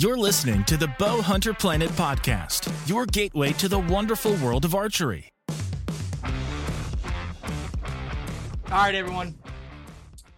You're listening to the Bow Hunter Planet podcast, your gateway to the wonderful world of archery. All right, everyone.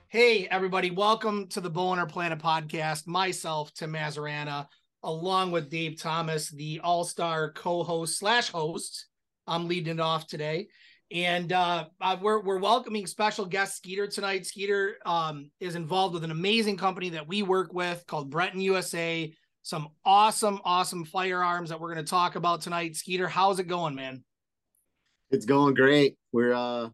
Hey, everybody. Welcome to the Bow Hunter Planet podcast. Myself, Tim Mazarana, along with Dave Thomas, the all star co host slash host. I'm leading it off today. And uh, uh, we're, we're welcoming special guest Skeeter tonight. Skeeter um, is involved with an amazing company that we work with called Brenton USA some awesome, awesome firearms that we're going to talk about tonight. Skeeter, how's it going, man? It's going great. We're uh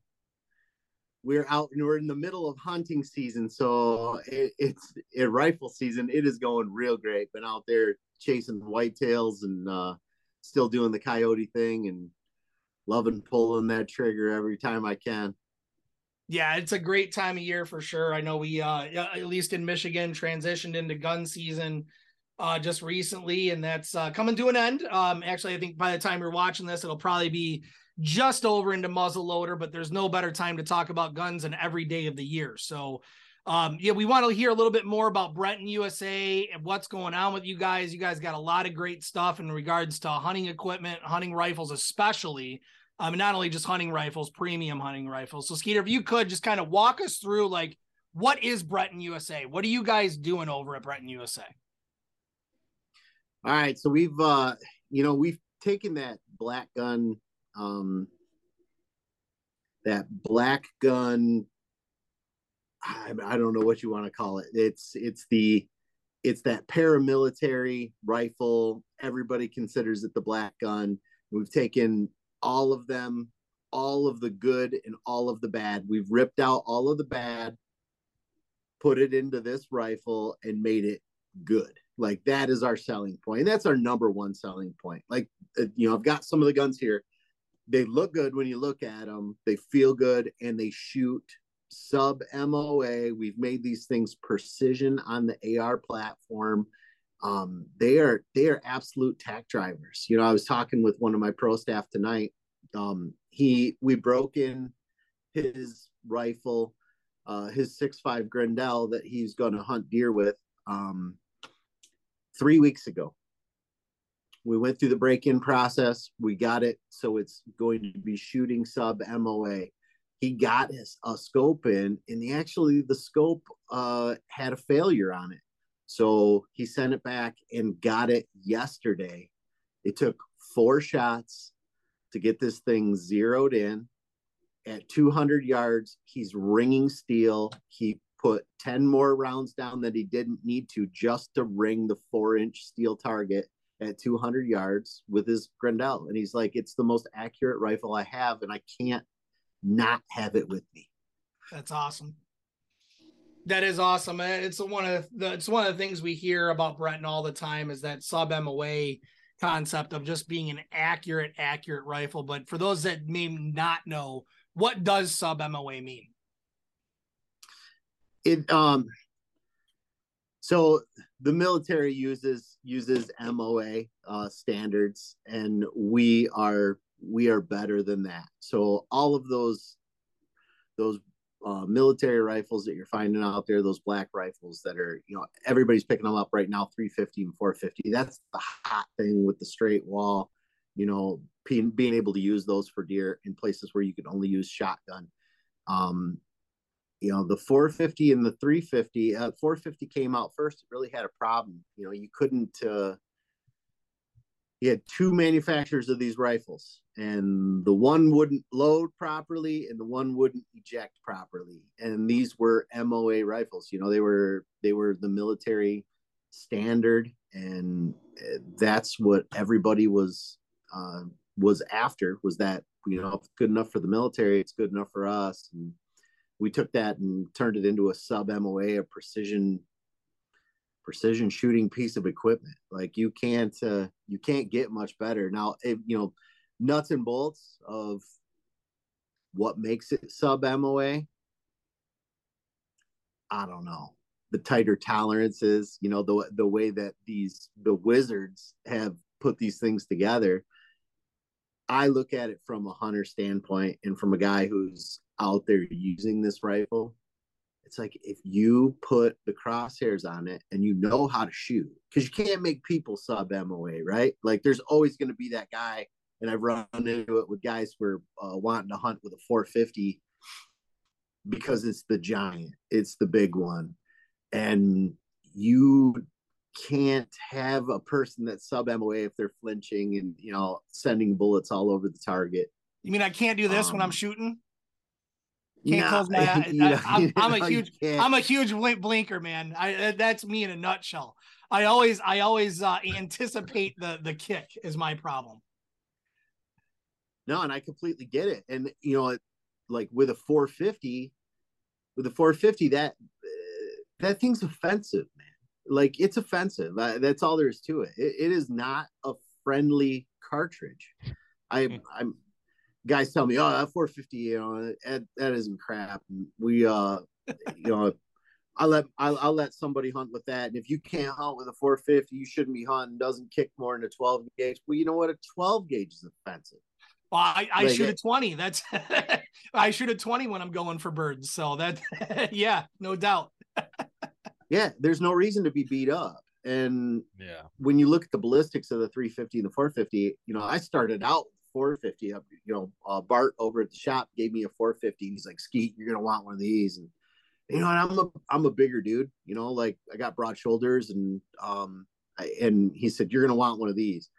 we're out and we're in the middle of hunting season, so it, it's a rifle season. It is going real great. Been out there chasing the whitetails and uh still doing the coyote thing and loving pulling that trigger every time I can. Yeah, it's a great time of year for sure. I know we uh at least in Michigan transitioned into gun season uh, just recently, and that's uh, coming to an end. Um, actually, I think by the time you're watching this, it'll probably be just over into muzzle loader, but there's no better time to talk about guns than every day of the year. So, um, yeah, we want to hear a little bit more about Brenton USA and what's going on with you guys. You guys got a lot of great stuff in regards to hunting equipment, hunting rifles, especially. Um, not only just hunting rifles, premium hunting rifles. So, Skeeter, if you could just kind of walk us through like what is Brenton USA? What are you guys doing over at Brenton USA? All right, so we've uh you know we've taken that black gun um that black gun I, I don't know what you want to call it. It's it's the it's that paramilitary rifle. Everybody considers it the black gun. We've taken all of them, all of the good and all of the bad. We've ripped out all of the bad, put it into this rifle, and made it good. Like that is our selling point. And that's our number one selling point. Like, uh, you know, I've got some of the guns here. They look good when you look at them, they feel good, and they shoot sub MOA. We've made these things precision on the AR platform. Um, they are they are absolute tack drivers. You know, I was talking with one of my pro staff tonight. Um, he we broke in his rifle, uh, his six five Grendel that he's going to hunt deer with. Um, three weeks ago. We went through the break in process. We got it. So it's going to be shooting sub MOA. He got his, a scope in, and he actually, the scope uh, had a failure on it. So he sent it back and got it yesterday. It took four shots to get this thing zeroed in. At 200 yards, he's ringing steel. He put 10 more rounds down that he didn't need to just to ring the four inch steel target at 200 yards with his Grendel. And he's like, it's the most accurate rifle I have, and I can't not have it with me. That's awesome. That is awesome. It's one of the it's one of the things we hear about Brenton all the time is that sub MOA concept of just being an accurate, accurate rifle. But for those that may not know, what does sub MOA mean? It um so the military uses uses MOA uh, standards, and we are we are better than that. So all of those those uh, military rifles that you're finding out there, those black rifles that are you know everybody's picking them up right now, 350 and 450. That's the hot thing with the straight wall. You know, being, being able to use those for deer in places where you can only use shotgun. Um, you know the 450 and the 350 uh, 450 came out first it really had a problem you know you couldn't uh you had two manufacturers of these rifles and the one wouldn't load properly and the one wouldn't eject properly and these were MOA rifles you know they were they were the military standard and uh, that's what everybody was uh, was after was that you know good enough for the military it's good enough for us and we took that and turned it into a sub MOA, a precision precision shooting piece of equipment. Like you can't uh, you can't get much better. Now, if, you know, nuts and bolts of what makes it sub MOA. I don't know the tighter tolerances. You know the the way that these the wizards have put these things together. I look at it from a hunter standpoint and from a guy who's out there using this rifle, it's like if you put the crosshairs on it and you know how to shoot, because you can't make people sub MOA, right? Like there's always going to be that guy, and I've run into it with guys who are uh, wanting to hunt with a 450 because it's the giant, it's the big one, and you can't have a person that's sub MOA if they're flinching and you know sending bullets all over the target. You mean I can't do this um, when I'm um, shooting? Can't nah, close my eyes. know, I, am a huge, I'm a huge blinker, man. I that's me in a nutshell. I always, I always uh, anticipate the the kick is my problem. No, and I completely get it. And you know, like with a 450, with a 450, that that thing's offensive, man. Like it's offensive. that's all there is to it. it. It is not a friendly cartridge. I, hmm. I'm guys tell me, oh, that 450, you know, that, that isn't crap. And we, uh, you know, I let I'll, I'll, let somebody hunt with that, and if you can't hunt with a 450, you shouldn't be hunting. Doesn't kick more than a 12 gauge. Well, you know what? A 12 gauge is offensive. Well, I, I like, shoot a 20. That's I shoot a 20 when I'm going for birds. So that yeah, no doubt. yeah, there's no reason to be beat up. And yeah, when you look at the ballistics of the 350 and the 450, you know, I started out 450. You know, uh, Bart over at the shop gave me a 450. He's like, Skeet, you're gonna want one of these. And you know, and I'm a I'm a bigger dude. You know, like I got broad shoulders, and um, I, and he said you're gonna want one of these.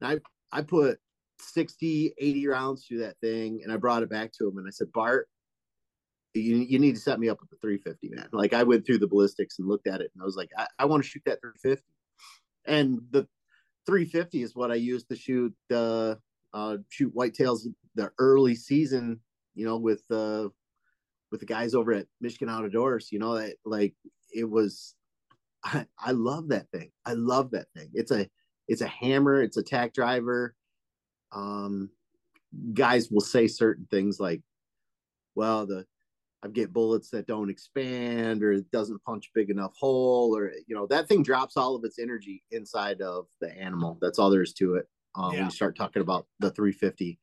And I I put 60, 80 rounds through that thing, and I brought it back to him, and I said, Bart. You, you need to set me up with the 350 man like i went through the ballistics and looked at it and i was like i, I want to shoot that 350 and the 350 is what I use to shoot the uh, shoot whitetails the early season, you know, with uh, with the guys over at Michigan Outdoors, you know, that like it was. I, I love that thing. I love that thing. It's a it's a hammer. It's a tack driver. Um, guys will say certain things like, "Well, the I get bullets that don't expand or it doesn't punch big enough hole or you know that thing drops all of its energy inside of the animal. That's all there is to it um, yeah. when you start talking about the 350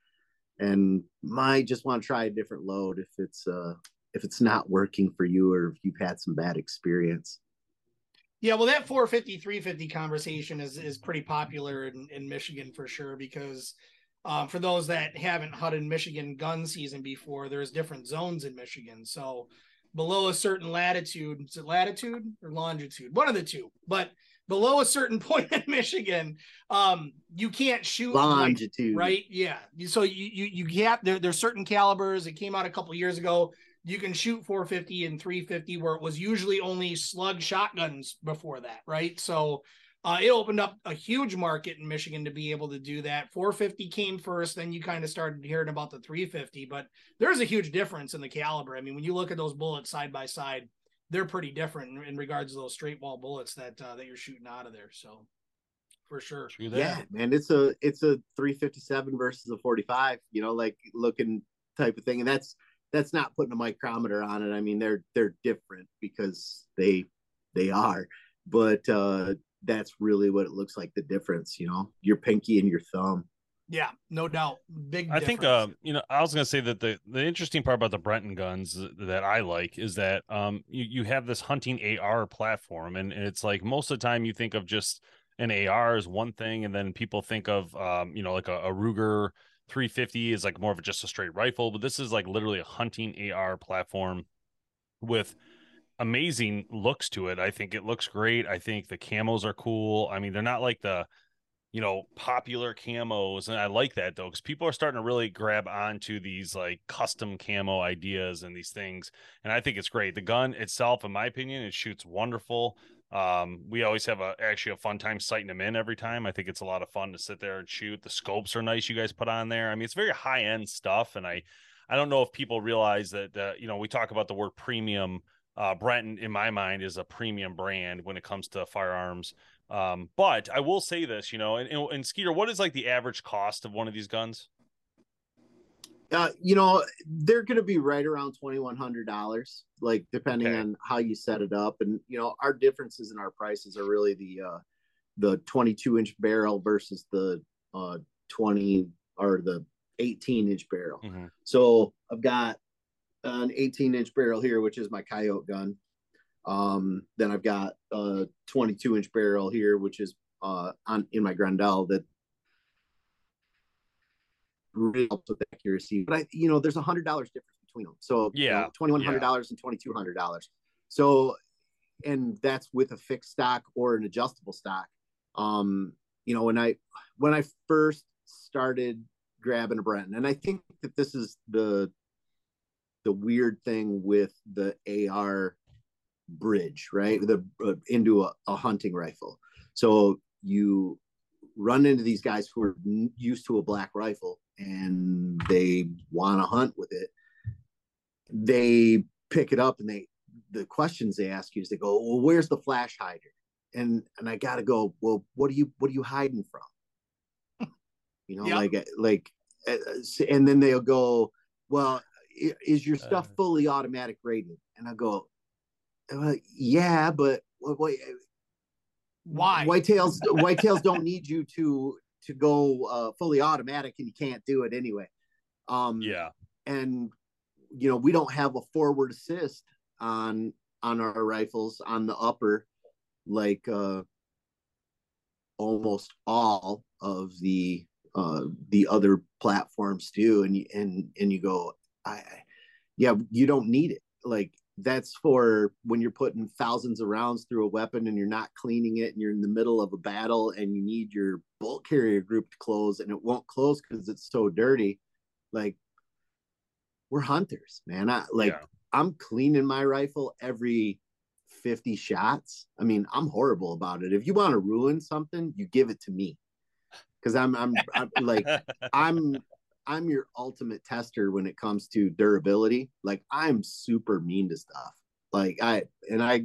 and might just want to try a different load if it's uh if it's not working for you or if you've had some bad experience. Yeah well that 450 350 conversation is is pretty popular in, in michigan for sure because um, for those that haven't hunted michigan gun season before there's different zones in michigan. So below a certain latitude is it latitude or longitude? One of the two. But below a certain point in Michigan, um, you can't shoot longitude, like, right? Yeah. So you you you get there. There's certain calibers. It came out a couple years ago. You can shoot 450 and 350, where it was usually only slug shotguns before that, right? So uh, it opened up a huge market in Michigan to be able to do that. 450 came first, then you kind of started hearing about the 350, but there's a huge difference in the caliber. I mean, when you look at those bullets side by side, they're pretty different in, in regards to those straight wall bullets that uh, that you're shooting out of there. So for sure. Yeah, man, it's a it's a 357 versus a 45. You know, like looking type of thing, and that's that's not putting a micrometer on it. I mean, they're they're different because they they are, but uh that's really what it looks like the difference. You know, your pinky and your thumb. Yeah, no doubt. Big. I think uh, you know, I was gonna say that the the interesting part about the Brenton guns that I like is that um you, you have this hunting AR platform and, and it's like most of the time you think of just an AR as one thing, and then people think of um, you know, like a, a Ruger 350 is like more of just a straight rifle, but this is like literally a hunting AR platform with amazing looks to it. I think it looks great. I think the camos are cool. I mean, they're not like the you know popular camos and i like that though because people are starting to really grab onto these like custom camo ideas and these things and i think it's great. The gun itself in my opinion it shoots wonderful. Um we always have a actually a fun time sighting them in every time. I think it's a lot of fun to sit there and shoot. The scopes are nice you guys put on there. I mean it's very high end stuff and i i don't know if people realize that uh, you know we talk about the word premium uh brenton in my mind is a premium brand when it comes to firearms um, but I will say this, you know, and, and Skeeter, what is like the average cost of one of these guns? Uh, you know, they're going to be right around twenty one hundred dollars, like depending okay. on how you set it up, and you know, our differences in our prices are really the uh, the twenty two inch barrel versus the uh, twenty or the eighteen inch barrel. Mm-hmm. So I've got an eighteen inch barrel here, which is my coyote gun. Um, then I've got a 22 inch barrel here, which is uh, on in my Grendel that really helps with accuracy. But I, you know, there's a hundred dollars difference between them. So yeah, twenty one hundred dollars yeah. and twenty two hundred dollars. So, and that's with a fixed stock or an adjustable stock. Um, you know, when I when I first started grabbing a Brenton, and I think that this is the the weird thing with the AR bridge, right? The uh, into a, a hunting rifle. So you run into these guys who are used to a black rifle and they want to hunt with it. They pick it up and they the questions they ask you is they go, "Well, where's the flash hider?" And and I got to go, "Well, what are you what are you hiding from?" You know, yep. like like uh, and then they'll go, "Well, is your stuff uh. fully automatic rated?" And I go, uh, yeah, but wait, why? Whitetails whitetails don't need you to to go uh, fully automatic, and you can't do it anyway. Um, yeah, and you know we don't have a forward assist on on our rifles on the upper like uh almost all of the uh the other platforms do and you and and you go i yeah you don't need it like that's for when you're putting thousands of rounds through a weapon and you're not cleaning it and you're in the middle of a battle and you need your bolt carrier group to close and it won't close because it's so dirty like we're hunters man. I like yeah. i'm cleaning my rifle every 50 shots. I mean i'm horrible about it. If you want to ruin something you give it to me. Because I'm, I'm i'm like i'm I'm your ultimate tester when it comes to durability. Like I'm super mean to stuff. Like I and I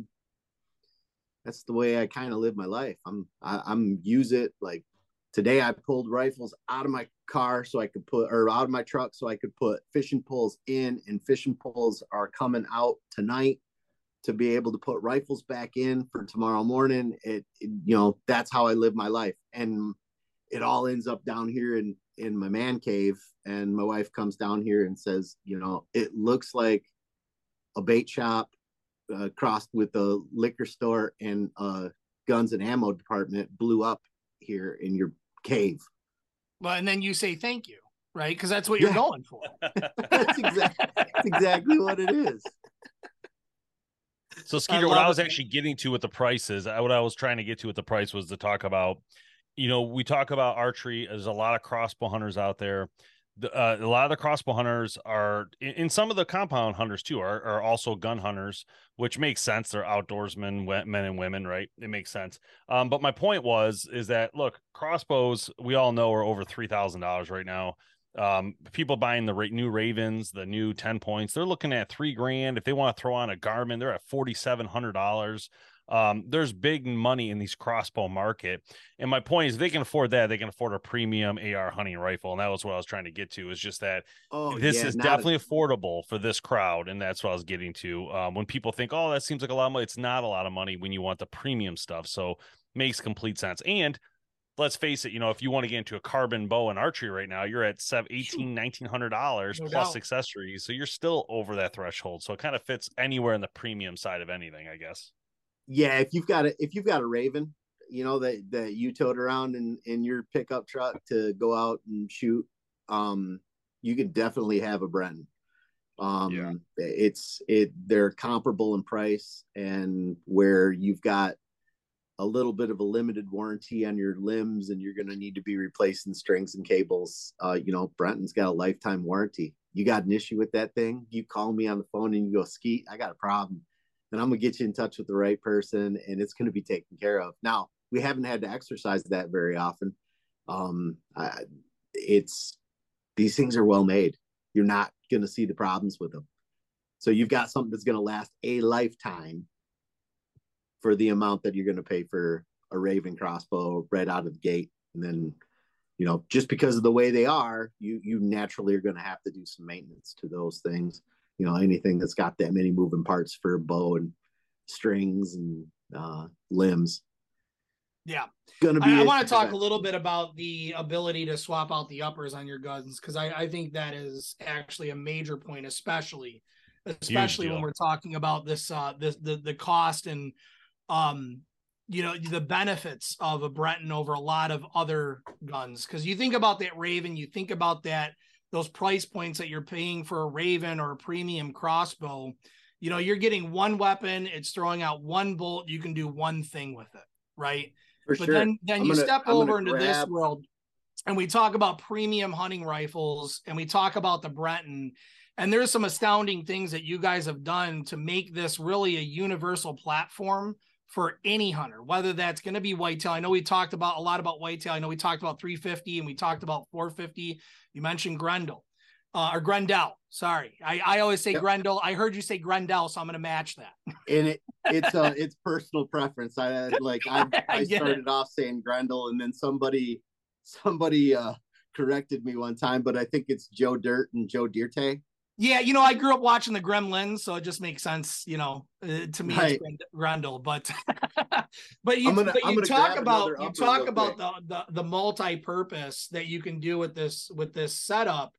that's the way I kind of live my life. I'm I, I'm use it like today I pulled rifles out of my car so I could put or out of my truck so I could put fishing poles in and fishing poles are coming out tonight to be able to put rifles back in for tomorrow morning. It, it you know, that's how I live my life. And it all ends up down here in in my man cave and my wife comes down here and says you know it looks like a bait shop uh, crossed with a liquor store and a guns and ammo department blew up here in your cave well and then you say thank you right because that's what you're yeah. going for that's exactly that's exactly what it is so Skeeter, I what I was it. actually getting to with the prices, what I was trying to get to with the price was to talk about you know, we talk about archery. There's a lot of crossbow hunters out there. The, uh, a lot of the crossbow hunters are, in, some of the compound hunters too, are, are also gun hunters, which makes sense. They're outdoorsmen, men and women, right? It makes sense. Um, but my point was, is that look, crossbows we all know are over three thousand dollars right now. Um, people buying the new Ravens, the new TenPoints, they're looking at three grand. If they want to throw on a Garmin, they're at forty seven hundred dollars um, there's big money in these crossbow market. And my point is, they can afford that. They can afford a premium AR hunting rifle, and that was what I was trying to get to. Is just that oh, this yeah, is definitely a... affordable for this crowd, and that's what I was getting to. Um, when people think, "Oh, that seems like a lot of money," it's not a lot of money when you want the premium stuff. So makes complete sense. And let's face it, you know, if you want to get into a carbon bow and archery right now, you're at seven, 18, 1900 dollars no plus doubt. accessories. So you're still over that threshold. So it kind of fits anywhere in the premium side of anything, I guess yeah, if you've got a if you've got a Raven, you know that that you towed around in in your pickup truck to go out and shoot, um, you can definitely have a Brenton. Um, yeah. it's it they're comparable in price, and where you've got a little bit of a limited warranty on your limbs, and you're going to need to be replacing strings and cables. Uh, you know, Brenton's got a lifetime warranty. You got an issue with that thing? You call me on the phone and you go, "Skeet, I got a problem." Then I'm gonna get you in touch with the right person, and it's to be taken care of. Now, we haven't had to exercise that very often. Um, I, it's these things are well made. You're not to see the problems with them. So you've got something that's to last a lifetime for the amount that you're to pay for a Raven crossbow right out of the gate. And then, you know, just because of the way they are, you you naturally are to have to do some maintenance to those things. You know, anything that's got that many moving parts for a bow and strings and uh, limbs. Yeah. Gonna be I, I want to talk a little bit about the ability to swap out the uppers on your guns because I, I think that is actually a major point, especially especially when we're talking about this uh this the the cost and um you know the benefits of a Brenton over a lot of other guns because you think about that Raven, you think about that those price points that you're paying for a Raven or a premium crossbow. You know, you're getting one weapon, it's throwing out one bolt, you can do one thing with it, right? For but sure. then then I'm you gonna, step I'm over into grab... this world and we talk about premium hunting rifles and we talk about the Brenton and there's some astounding things that you guys have done to make this really a universal platform for any hunter, whether that's going to be whitetail. I know we talked about a lot about whitetail. I know we talked about 350 and we talked about 450. You mentioned Grendel uh, or Grendel. Sorry, I, I always say yep. Grendel. I heard you say Grendel, so I'm going to match that. and it it's uh it's personal preference. I like I I started it. off saying Grendel, and then somebody somebody uh corrected me one time, but I think it's Joe Dirt and Joe Dirte. Yeah, you know, I grew up watching the Gremlins, so it just makes sense, you know, uh, to me right. it's Grendel. But but you, gonna, but you talk about you talk about the, the the multi-purpose that you can do with this with this setup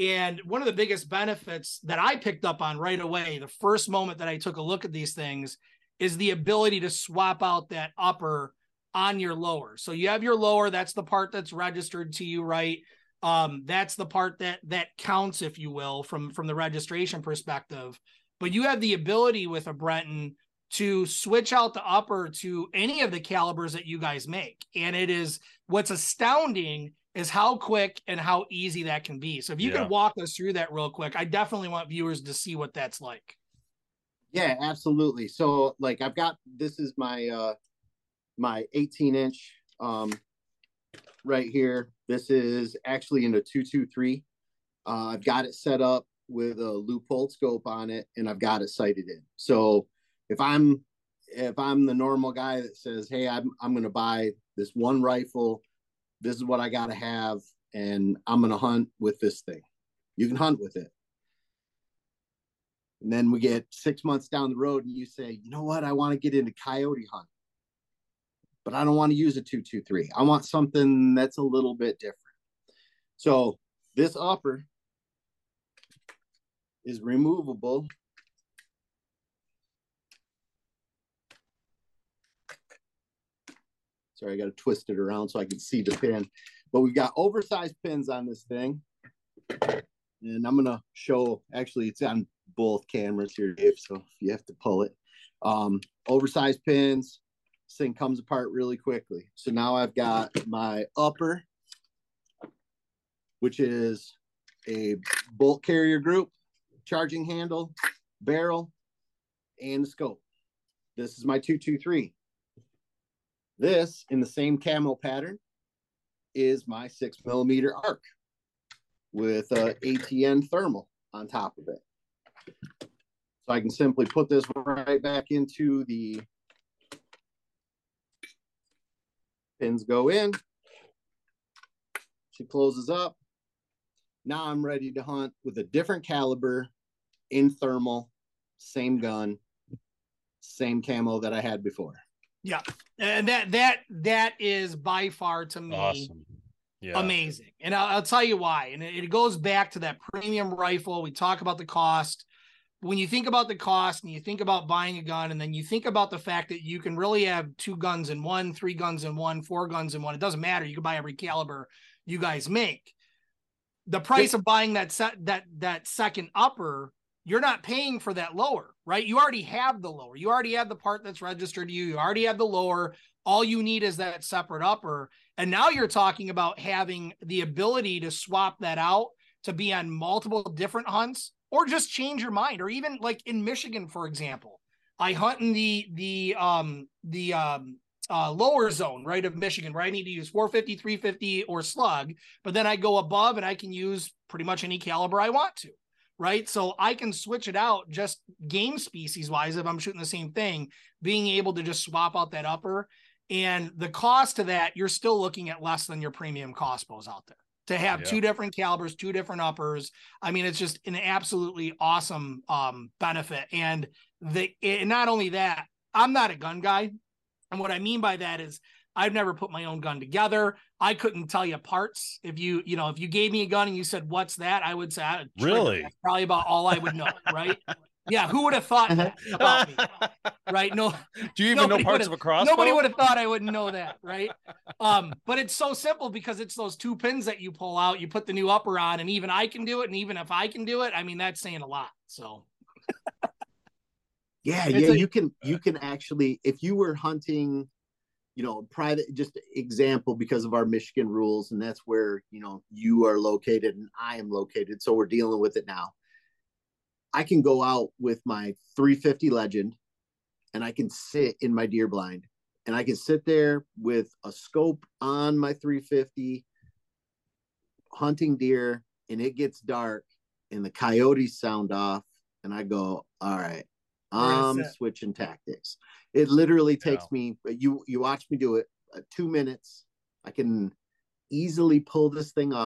and one of the biggest benefits that I picked up on right away, the first moment that I took a look at these things, is the ability to swap out that upper on your lower. So you have your lower, that's the part that's registered to you, right? Um, that's the part that that counts, if you will, from from the registration perspective. But you have the ability with a Brenton to switch out the upper to any of the calibers that you guys make. And it is what's astounding is how quick and how easy that can be. So if you yeah. can walk us through that real quick, I definitely want viewers to see what that's like. Yeah, absolutely. So like I've got this is my uh my 18 inch um right here. This is actually in a 223. Uh, I've got it set up with a Leupold scope on it and I've got it sighted in. So if I'm if I'm the normal guy that says, "Hey, I'm I'm going to buy this one rifle this is what I got to have, and I'm going to hunt with this thing. You can hunt with it. And then we get six months down the road, and you say, you know what? I want to get into coyote hunt, but I don't want to use a 223. I want something that's a little bit different. So this upper is removable Sorry, I got to twist it around so I can see the pin. But we've got oversized pins on this thing. And I'm going to show, actually, it's on both cameras here, Dave. So you have to pull it. Um, oversized pins. This thing comes apart really quickly. So now I've got my upper, which is a bolt carrier group, charging handle, barrel, and scope. This is my 223. This, in the same camo pattern, is my six millimeter ARC with a ATN thermal on top of it. So I can simply put this right back into the pins go in. She closes up. Now I'm ready to hunt with a different caliber in thermal, same gun, same camo that I had before. Yeah, and that that that is by far to me awesome. yeah. amazing. And I'll, I'll, tell you why. And it, it goes back to that premium rifle. We talk about the cost. When you think about the cost and you think about buying a gun, and then you think about the fact that you can really have two guns in one, three guns in one, four guns in one, it doesn't matter. You can buy every caliber you guys make. The price of buying that set that that second upper you're not paying for that lower, right? You already have the lower. You already have the part that's registered to you. You already have the lower. All you need is that separate upper. And now you're talking about having the ability to swap that out to be on multiple different hunts or just change your mind or even like in Michigan for example. I hunt in the the um the um uh, lower zone, right, of Michigan, where I need to use 450, 350, or slug, but then I go above and I can use pretty much any caliber I want to right? So I can switch it out just game species wise if I'm shooting the same thing, being able to just swap out that upper. And the cost to that, you're still looking at less than your premium cost bows out there to have yeah. two different calibers, two different uppers. I mean, it's just an absolutely awesome um, benefit. And the it, not only that, I'm not a gun guy. And what I mean by that is I've never put my own gun together. I couldn't tell you parts. If you, you know, if you gave me a gun and you said, "What's that?" I would say, "Really?" That's probably about all I would know, right? yeah, who would have thought that about me? Right? No. Do you even know parts of a crossbow? Nobody would have thought I wouldn't know that, right? Um, but it's so simple because it's those two pins that you pull out, you put the new upper on, and even I can do it, and even if I can do it, I mean that's saying a lot. So yeah, it's yeah, a, you can you can actually if you were hunting you know, private just example because of our Michigan rules, and that's where you know you are located and I am located. So we're dealing with it now. I can go out with my 350 legend and I can sit in my deer blind and I can sit there with a scope on my 350 hunting deer and it gets dark and the coyotes sound off and I go, all right, I'm switching tactics. It literally takes yeah. me you you watch me do it uh, 2 minutes. I can easily pull this thing off.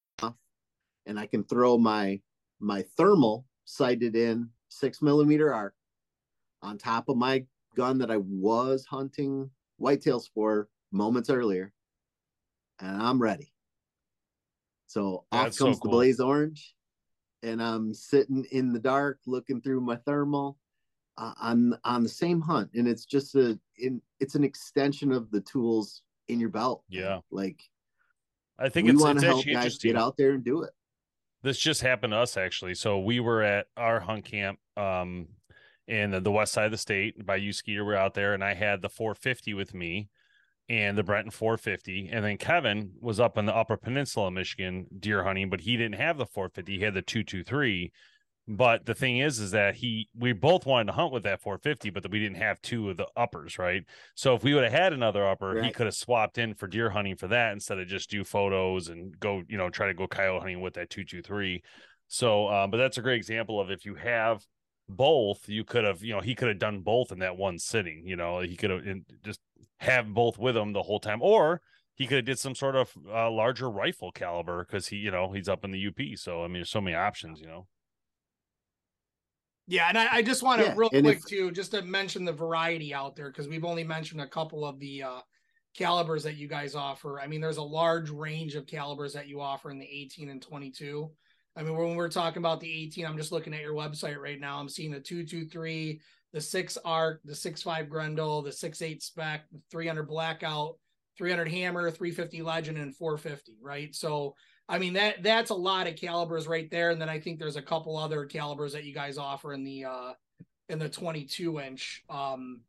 and I can throw my my thermal sighted in six millimeter ARC on top of my gun that I was hunting whitetails for moments earlier, and I'm ready. So off That's comes so cool. the blaze orange, and I'm sitting in the dark looking through my thermal uh, on on the same hunt, and it's just a in it's an extension of the tools in your belt. Yeah, like I think we want to help guys get out there and do it this just happened to us actually. So we were at our hunt camp um in the west side of the state by U. We're out there, and I had the 450 with me and the Brenton 450. And then Kevin was up in the Upper Peninsula of Michigan deer hunting, but he didn't have the 450. He had the 223. But the thing is, is that he we both wanted to hunt with that 450, but we didn't have two of the uppers, right? So if we would have had another upper, right. he could have swapped in for deer hunting for that instead of just do photos and go, you know, try to go coyote hunting with that 223. So, um, but that's a great example of if you have both, you could have, you know, he could have done both in that one sitting. You know, he could have just have both with him the whole time, or he could have did some sort of uh, larger rifle caliber because he, you know, he's up in the UP. So I mean, there's so many options, you know. Yeah, and I, I just want to yeah, real quick if, too, just to mention the variety out there because we've only mentioned a couple of the uh, calibers that you guys offer. I mean, there's a large range of calibers that you offer in the 18 and 22. I mean, when we're talking about the 18, I'm just looking at your website right now. I'm seeing the 223, the six ARC, the six five Grendel, the six eight spec, 300 blackout, 300 hammer, 350 legend, and 450. Right. So I mean that that's a lot of calibers right there. And then I think there's a couple other calibers that you guys offer in the uh in the 22 inch. Um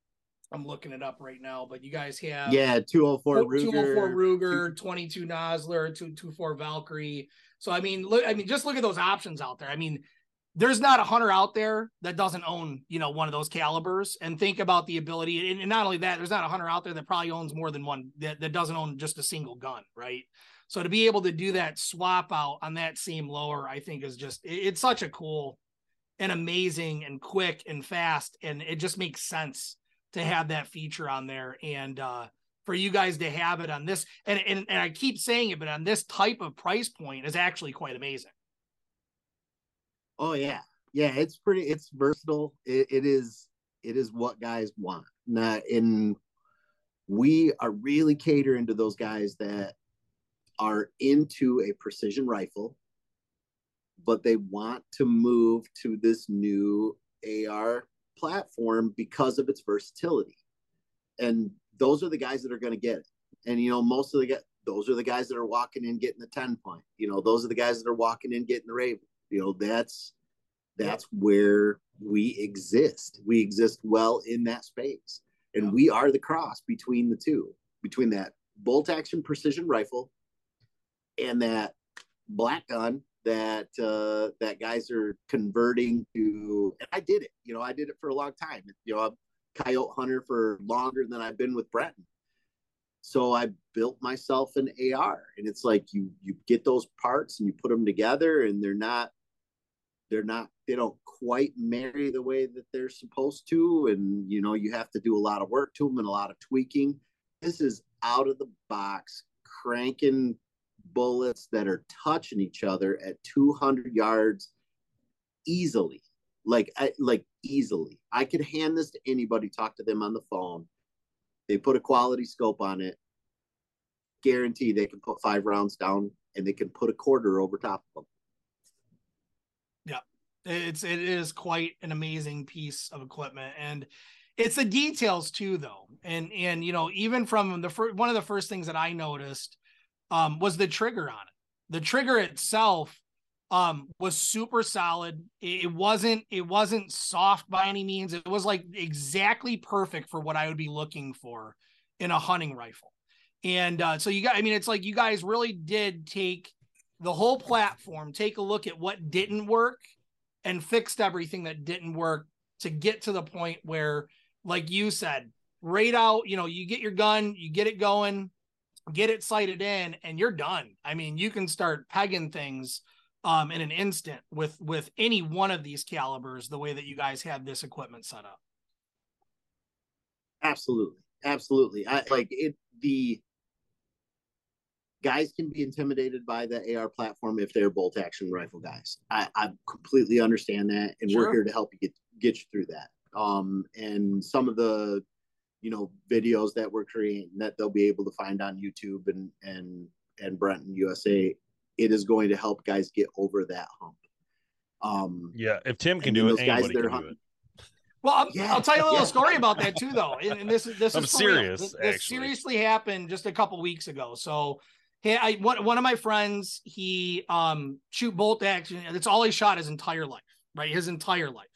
I'm looking it up right now, but you guys have yeah 204 Ruger, 204 Ruger, 22 Nosler, 224 Valkyrie. So I mean, look, I mean, just look at those options out there. I mean, there's not a hunter out there that doesn't own, you know, one of those calibers. And think about the ability, and, and not only that, there's not a hunter out there that probably owns more than one that, that doesn't own just a single gun, right? So to be able to do that swap out on that same lower, I think is just it, it's such a cool and amazing and quick and fast, and it just makes sense to have that feature on there. And uh for you guys to have it on this, and and, and I keep saying it, but on this type of price point is actually quite amazing. Oh yeah, yeah. It's pretty. It's versatile. It, it is. It is what guys want. Now, in we are really catering to those guys that are into a precision rifle, but they want to move to this new AR platform because of its versatility. And those are the guys that are going to get it. And you know, most of the guys, those are the guys that are walking in getting the TenPoint. You know, those are the guys that are walking in getting the Raven. You know, that's that's where we exist. We exist well in that space. And we are the cross between the two, between that bolt action precision rifle and that black gun that uh that guys are converting to and I did it. You know, I did it for a long time. You know, I'm coyote hunter for longer than I've been with Brenton. So I built myself an AR and it's like you you get those parts and you put them together and they're not they're not they don't quite marry the way that they're supposed to and you know you have to do a lot of work to them and a lot of tweaking this is out of the box cranking bullets that are touching each other at 200 yards easily. Like I, like easily. I could hand this to anybody talk to them on the phone. They put a quality scope on it. Guarantee they can put five rounds down and they can put a quarter over top of them Yeah, it's it is quite an amazing piece of equipment, and it's the details too, though. And and you know, even from the first one of the first things that I noticed um, was the trigger on it. The trigger itself um, was super solid. It, wasn't it wasn't soft by any means. It was like exactly perfect for what I would be looking for in a hunting rifle. And uh, so you got, I mean, it's like you guys really did take the whole platform, take a look at what didn't work and fixed everything that didn't work to get to the point where, like you said, right out, you know, you get your gun, you get it going, get it sighted in, and you're done. I mean, you can start pegging things um, in an instant with with any one of these calibers. The way that you guys have this equipment set up. Absolutely, absolutely. I like it. The guys can be intimidated by the AR platform if they're bolt action rifle guys. I, I completely understand that, and sure. we're here to help you get get you through that. Um, and some of the you know videos that we're creating that they'll be able to find on YouTube and and and Brenton USA, it is going to help guys get over that hump. Um, yeah, if Tim can do it, guys that are hunting. Well, I'll, yeah, I'll, tell you a little yeah. story about that too, though. And, and this is this I'm is serious. This, this seriously happened just a couple weeks ago. So Hey, I one one of my friends, he um shoot bolt action. That's all he shot his entire life, right? His entire life.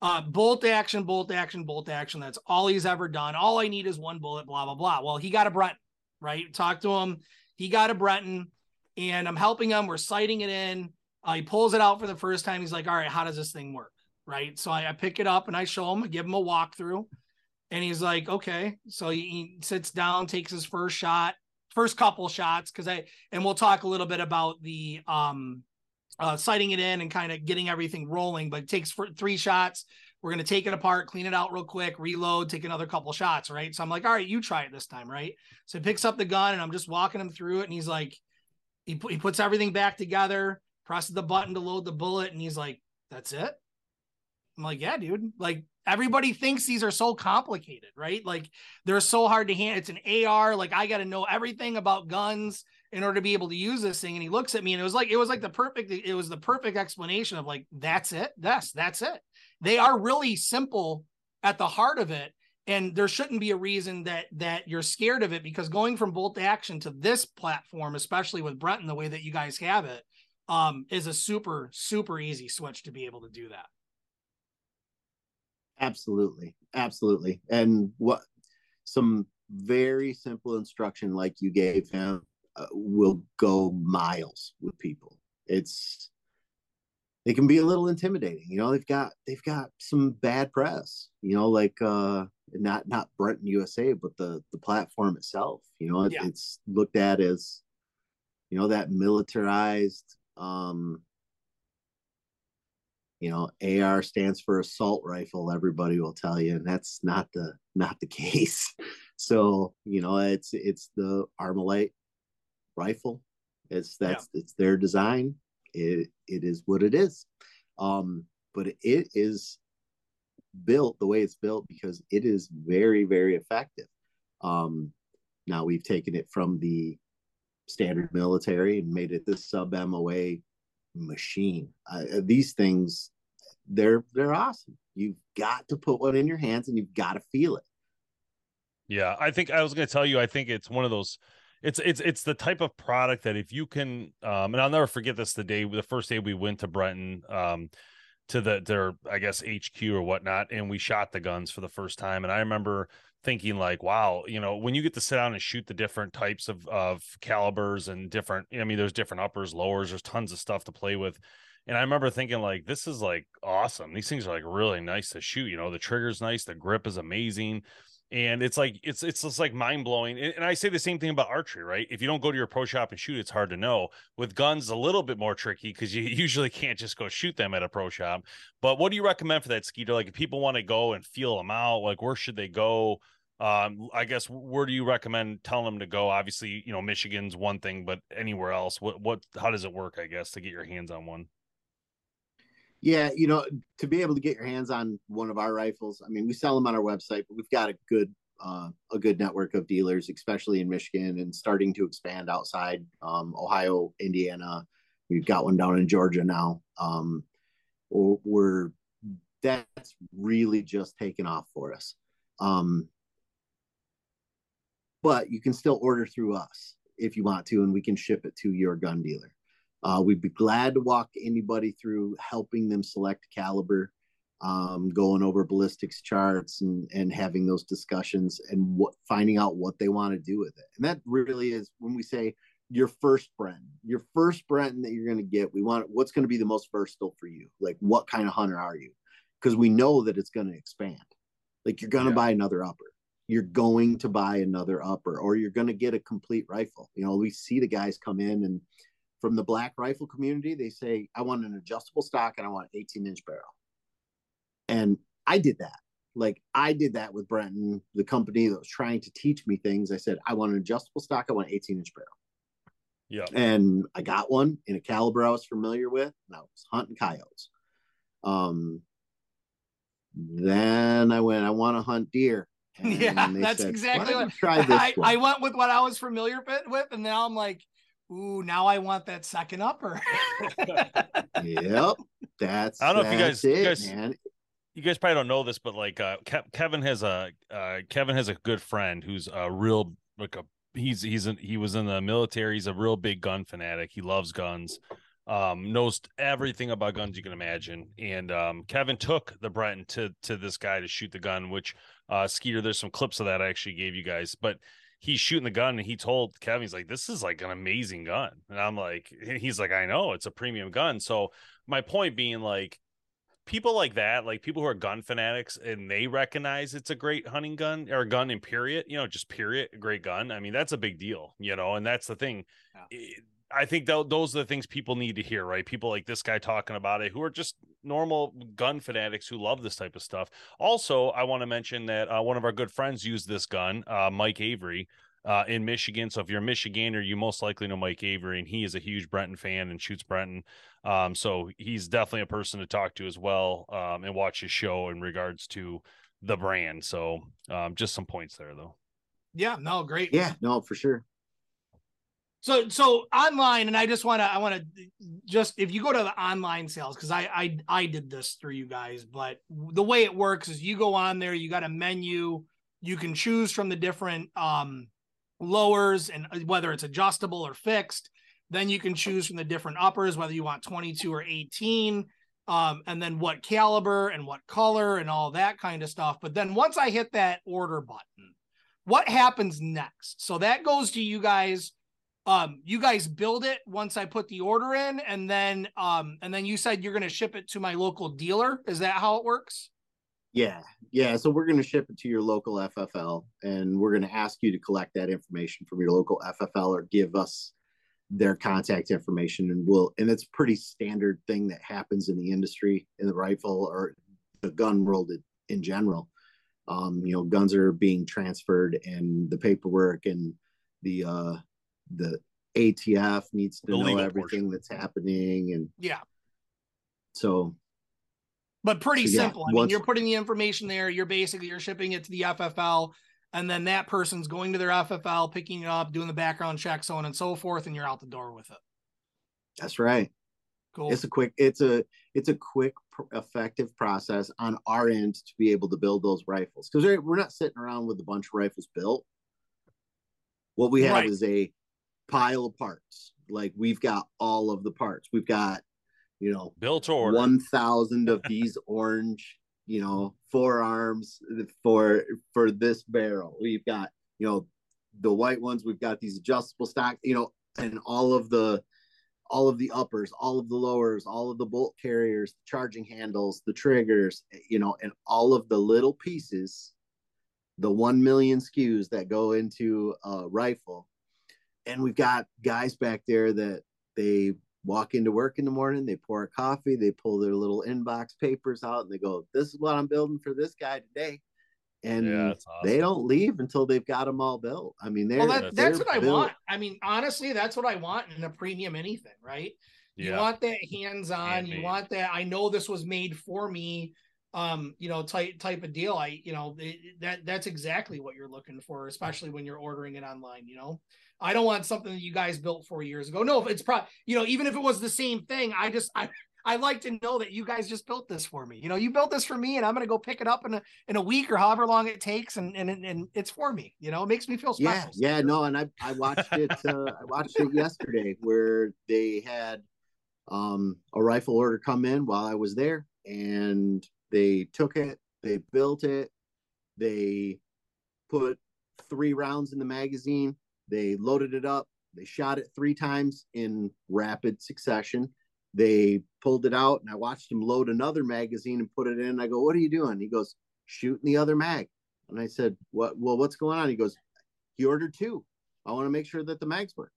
Uh, bolt action, bolt action, bolt action. That's all he's ever done. All I need is one bullet, blah, blah, blah. Well, he got a Brenton, right? Talk to him. He got a Brenton, and I'm helping him. We're sighting it in. Uh, he pulls it out for the first time. He's like, all right, how does this thing work? Right. So I, I pick it up and I show him, I give him a walkthrough. And he's like, okay. So he, he sits down, takes his first shot first couple shots because I and we'll talk a little bit about the um uh sighting it in and kind of getting everything rolling, but it takes for three shots. We're gonna take it apart, clean it out real quick, reload, take another couple shots, right? So I'm like, all right, you try it this time, right? So he picks up the gun and I'm just walking him through it, and he's like, he he puts everything back together, presses the button to load the bullet, and he's like, that's it. I'm like, yeah, dude. Like everybody thinks these are so complicated, right? Like they're so hard to handle. It's an AR. Like I got to know everything about guns in order to be able to use this thing. And he looks at me and it was like, it was like the perfect, it was the perfect explanation of like, that's it. That's, that's it. They are really simple at the heart of it. And there shouldn't be a reason that that you're scared of it because going from bolt action to this platform, especially with Brenton, the way that you guys have it, um, is a super, super easy switch to be able to do that. Absolutely. Absolutely. And what some very simple instruction like you gave him will go miles with people. It's they can be a little intimidating. You know, they've got they've got some bad press. You know, like uh, not not Brenton USA, but the the platform itself. You know, yeah. it's looked at as you know that militarized. um you know AR stands for assault rifle everybody will tell you and that's not the not the case so you know it's it's the ArmaLite rifle. It's that's yeah. it's their design. It it is what it is. Um but it is built the way it's built because it is very very effective. Um now we've taken it from the standard military and made it the sub MOA machine. Uh, these things they're they're awesome. You've got to put one in your hands and you've got to feel it. Yeah i think i was going to tell you i think it's one of those it's it's it's the type of product that if you can um and I'll never forget this the day the first day we went to Brenton um to the their I guess HQ or whatnot and we shot the guns for the first time and I remember thinking like wow you know when you get to sit down and shoot the different types of of calibers and different I mean there's different uppers lowers there's tons of stuff to play with and I remember thinking like this is like awesome. These things are like really nice to shoot you know the trigger's nice the grip is amazing and it's like it's it's just like mind blowing. And, I say the same thing about archery, right? If you don't go to your pro shop and shoot, it's hard to know. With guns, a little bit more tricky because you usually can't just go shoot them at a pro shop. But what do you recommend for that Skeeter? Like if people want to go and feel them out, like where should they go? Um, I guess where do you recommend telling them to go? Obviously, you know Michigan's one thing, but anywhere else, what what how does it work? I guess to get your hands on one. Yeah, you know, to be able to get your hands on one of our rifles, I mean, we sell them on our website, but we've got a good uh, a good network of dealers, especially in Michigan, and starting to expand outside um, Ohio, Indiana. We've got one down in Georgia now. Um, we're that's really just taken off for us. Um, but you can still order through us if you want to, and we can ship it to your gun dealer. Uh, we'd be glad to walk anybody through helping them select caliber, um, going over ballistics charts and, and having those discussions and what finding out what they want to do with it. And that really is when we say your first Brenton, your first Brenton that you're going to get, we want what's going to be the most versatile for you. Like, what kind of hunter are you? Because we know that it's going to expand. Like, you're going to yeah. buy another upper you're going to buy another upper or you're going to get a complete rifle. You know, we see the guys come in and from the black rifle community, they say, I want an adjustable stock and I want 18 inch barrel. And I did that. Like I did that with Brenton, the company that was trying to teach me things. I said, I want an adjustable stock. I want 18 inch barrel. Yeah. And I got one in a caliber I was familiar with, and I was hunting coyotes. Um, then I went, I want to hunt deer. yeah, that's said, exactly what try this I, I, went with what I was familiar with, and now I'm like, ooh, now I want that second upper. yep. That's I don't know if you guys, it, you guys, man. you guys probably don't know this, but like uh, Ke- Kevin has a uh, Kevin has a good friend who's a real like a he's he's in, he was in the military. He's a real big gun fanatic. He loves guns. Um, knows everything about guns you can imagine. And um, Kevin took the Brenton to to this guy to shoot the gun, which uh, Skeeter, there's some clips of that I actually gave you guys, but he's shooting the gun and he told Kevin, he's like, this is like an amazing gun. And I'm like, he's like, I know it's a premium gun. So my point being like, people like that, like people who are gun fanatics and they recognize it's a great hunting gun or gun in period, you know, just period, great gun. I mean, that's a big deal, you know, and that's the thing. Yeah. It, I think that those are the things people need to hear, right? People like this guy talking about it who are just normal gun fanatics who love this type of stuff. Also, I want to mention that uh, one of our good friends used this gun, uh, Mike Avery, uh, in Michigan. So if you're a Michigander, you most likely know Mike Avery, and he is a huge Brenton fan and shoots Brenton. Um, so he's definitely a person to talk to as well um, and watch his show in regards to the brand. So um, just some points there, though. Yeah, no, great. Yeah, no, for sure. So so online, and I just want to I want to just if you go to the online sales because I I I did this through you guys, but the way it works is you go on there, you got a menu, you can choose from the different um lowers and uh, whether it's adjustable or fixed. Then you can choose from the different uppers whether you want 22 or 18. Um, and then what caliber and what color and all that kind of stuff. But then once I hit that order button, what happens next? So that goes to you guys um, you guys build it once I put the order in, and then um, and then you said you're going to ship it to my local dealer. Is that how it works? Yeah, yeah. So we're going to ship it to your local FFL, and we're going to ask you to collect that information from your local FFL or give us their contact information, and we'll. And it's pretty standard thing that happens in the industry in the rifle or the gun world in general. Um, you know, guns are being transferred, and the paperwork and the uh, the ATF needs to The know everything portion. that's happening, and Yeah, so but pretty So, yeah, simple. I mean, you're putting the information there. You're basically you're shipping it to the FFL, and then that person's going to their FFL, picking it up, doing the background check, so on and so forth, and you're out the door with it. that's right. Cool. it's a quick it's a it's a quick pr- effective process on our end to be able to build those rifles because we're not sitting around with a bunch of rifles built what we have Right. is a pile of parts. Like we've got all of the parts. We've got you know Built order. 1000 of these orange you know forearms for for this barrel. We've got you know the white ones. We've got these adjustable stock you know and all of the all of the uppers all of the lowers all of the bolt carriers the charging handles the triggers you know and all of the little pieces the 1 million SKUs that go into a rifle and we've got guys back there that they walk into work in the morning, they pour a coffee, they pull their little inbox papers out, and they go, "This is what I'm building for this guy today." And Yeah, that's they don't leave until they've got them all built. I mean, they're well, that, they're that's what I want. I mean, honestly, that's what I want in a premium anything, right? You want that hands-on. You want that. I know this was made for me. Um, you know, type type of deal. I, you know, it- that that's exactly what you're looking for, especially when you're ordering it online. You know, I don't want something that you guys built four years ago. No, if it's probably, you know, even if it was the same thing, I just I. I like to know that you guys just built this for me. You know, you built this for me, and I'm gonna go pick it up in a in a week or however long it takes, and and and it's for me. You know, it makes me feel Yeah, special. yeah, no, and I I watched it. Uh, I watched it yesterday where they had um, a rifle order come in while I was there, and they took it, they built it, they put three rounds in the magazine, they loaded it up, they shot it three times in rapid succession. They pulled it out, and I watched him load another magazine and put it in. I go, "What are you doing?" He goes, "Shooting the other mag." And I said, "What? Well, what's going on?" He goes, "He ordered two. I want to make sure that the mags work."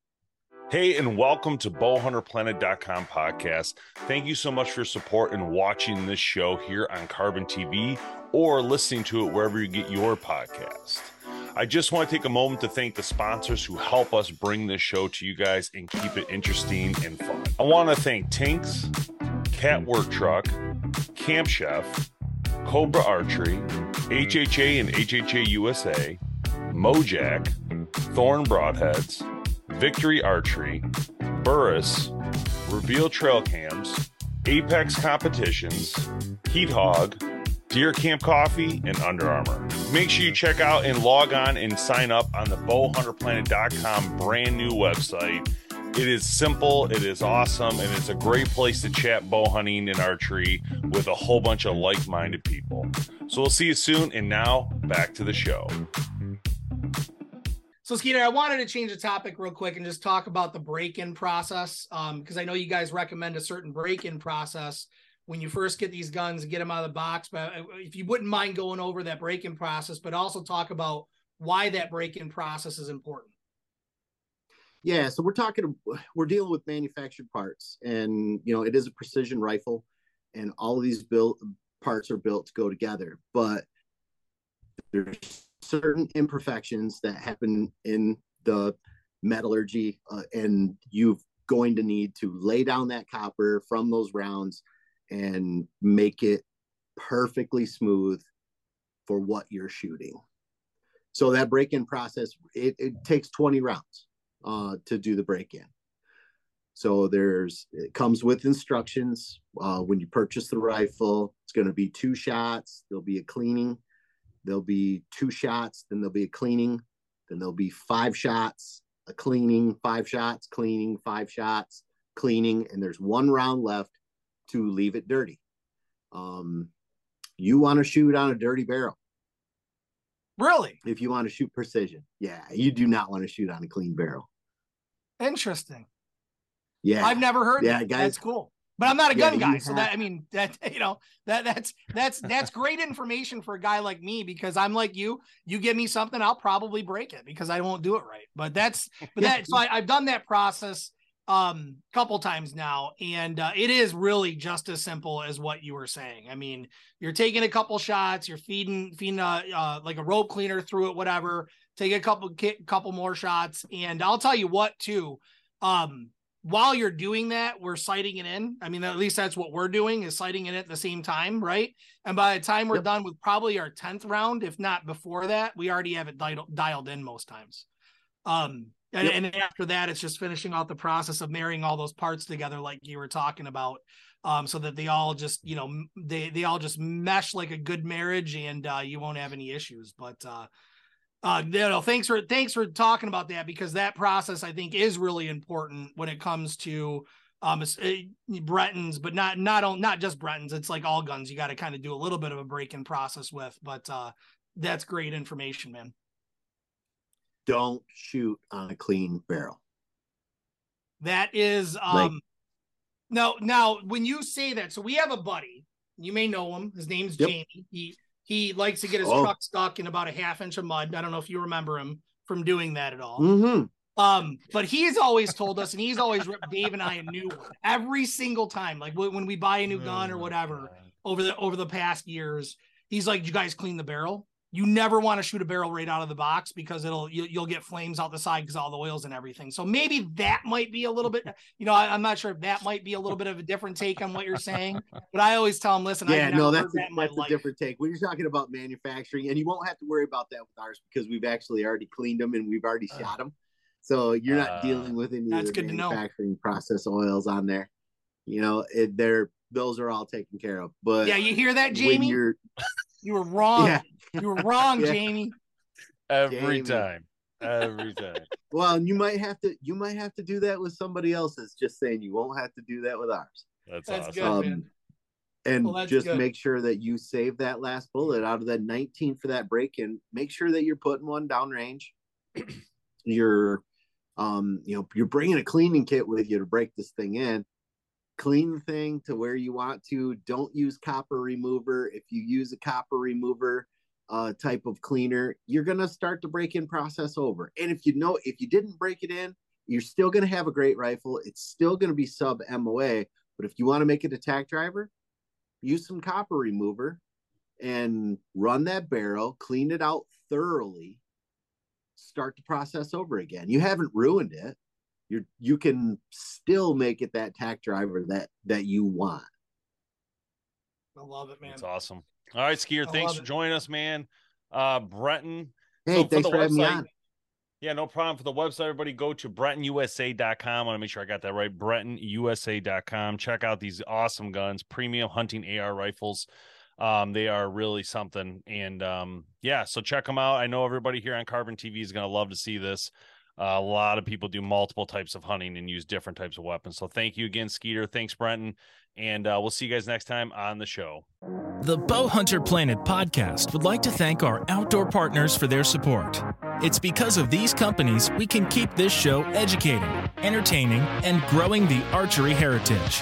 Hey, and welcome to bowhunterplanet.com podcast. Thank you so much for your support and watching this show here on Carbon TV or listening to it wherever you get your podcast. I just want to take a moment to thank the sponsors who help us bring this show to you guys and keep it interesting and fun. I want to thank Tinks, Cat Work Truck, Camp Chef, Cobra Archery, HHA and HHA USA, Mojack, Thorn Broadheads, Victory Archery, Burris, Reveal Trail Cams, Apex Competitions, Heat Hog, Deer Camp Coffee, and Under Armour. Make sure you check out and log on and sign up on the bowhunterplanet.com brand new website. It is simple, it is awesome, and it's a great place to chat bow hunting and archery with a whole bunch of like minded people. So we'll see you soon. And now back to the show. So Skeeter, I wanted to change the topic real quick and just talk about the break-in process. Um, because I know you guys recommend a certain break-in process when you first get these guns, get them out of the box. But uh, if you wouldn't mind going over that break-in process, but also talk about why that break-in process is important. Yeah, so we're talking, we're dealing with manufactured parts, and you know it is a precision rifle, and all of these built parts are built to go together. But there's certain imperfections that happen in the metallurgy, uh, and you're going to need to lay down that copper from those rounds and make it perfectly smooth for what you're shooting. So that break-in process, it, it takes 20 rounds uh, to do the break-in. So there's it comes with instructions. Uh, when you purchase the rifle, it's going to be two shots. There'll be a cleaning. There'll be two shots. Then there'll be a cleaning. Then there'll be five shots, a cleaning, five shots, cleaning, five shots, cleaning, and there's one round left to leave it dirty. Um, you want to shoot on a dirty barrel Really? if you want to shoot precision. Yeah, you do not want to shoot on a clean barrel. Interesting. Yeah, I've never heard Yeah, that. guys- That's cool. But I'm not a Yeah, gun guy, so that I mean that you know that that's that's that's great information for a guy like me because I'm like you. You give me something, I'll probably break it because I won't do it right. But that's but that so I, I've done that process um couple times now and uh, it is really just as simple as what you were saying i mean you're taking a couple shots you're feeding feeding uh, uh like a rope cleaner through it whatever take a couple couple more shots and i'll tell you what too um while you're doing that we're sighting it in i mean at least that's what we're doing is sighting it at the same time right and by the time we're Yep. done with probably our 10th round if not before that we already have it dialed, dialed in most times um and, Yep. and after that it's just finishing out the process of marrying all those parts together like you were talking about um so that they all just you know they they all just mesh like a good marriage and uh you won't have any issues but uh uh you know thanks for thanks for talking about that because that process i think is really important when it comes to um it's, uh, Brenton's but not not on not just Brentons. it's like all guns you got to kind of do a little bit of a break-in process with but uh that's great information man don't shoot on a clean barrel. That is um Like- no now when you say that, so we have a buddy, you may know him. His name's Yep. Jamie. He he likes to get his Oh. truck stuck in about a half inch of mud. I don't know if you remember him from doing that at all. Mm-hmm. Um, but he's always told us, and he's always ripped Dave and I a new one every single time. Like when when we buy a new gun or whatever over the over the past years, he's like, "You guys clean the barrel." You never want to shoot a barrel right out of the box because it'll you, you'll get flames out the side because all the oils and everything. So maybe that might be a little bit, you know, I, am not sure if that might be a little bit of a different take on what you're saying. But I always tell them, listen, Yeah, no, that's a, that my that's a different take. When you're talking about manufacturing, and you won't have to worry about that with ours because we've actually already cleaned them and we've already shot them. So you're not Uh, dealing with any that's good to know. manufacturing process oils on there. You know, it, they're those are all taken care of. But Yeah, you hear that, Jamie? you're were wrong. yeah, You were wrong, Yeah. Jamie. Every Jamie. time. Every time. well, you might have to you might have to do that with somebody else's. Just saying, you won't have to do that with ours. That's, That's awesome. good. Um, and Well, just good. make sure that you save that last bullet out of that 19 for that break in. Make sure that you're putting one downrange. you're, um, you know, you're bringing a cleaning kit with you to break this thing in. Clean thing to where you want to. Don't use copper remover. If you use a copper remover uh, type of cleaner, you're gonna start the break-in process over. And if you know, if you didn't break it in, you're still gonna have a great rifle. It's still gonna be sub MOA. But if you want to make it a tack driver, use some copper remover and run that barrel, clean it out thoroughly, start the process over again. You haven't ruined it. You're you can still make it that tack driver that that you want. I love it, man. That's awesome. All right, Skeeter, I thanks for it. joining us, man. Uh Brenton. Hey, So for thanks the for having me website- on. Yeah, no problem. For the website, everybody go to BrentonUSA.com. I want to make sure I got that right. BrentonUSA.com. Check out these awesome guns, premium hunting AR rifles. Um, they are really something. And um, yeah, so check them out. I know everybody here on Carbon TV is going to love to see this. Uh, a lot of people do multiple types of hunting and use different types of weapons. So thank you again, Skeeter. Thanks, Brenton. And uh, we'll see you guys next time on the show. The Bowhunter Planet podcast would like to thank our outdoor partners for their support. It's because of these companies we can keep this show educating, entertaining, and growing the archery heritage.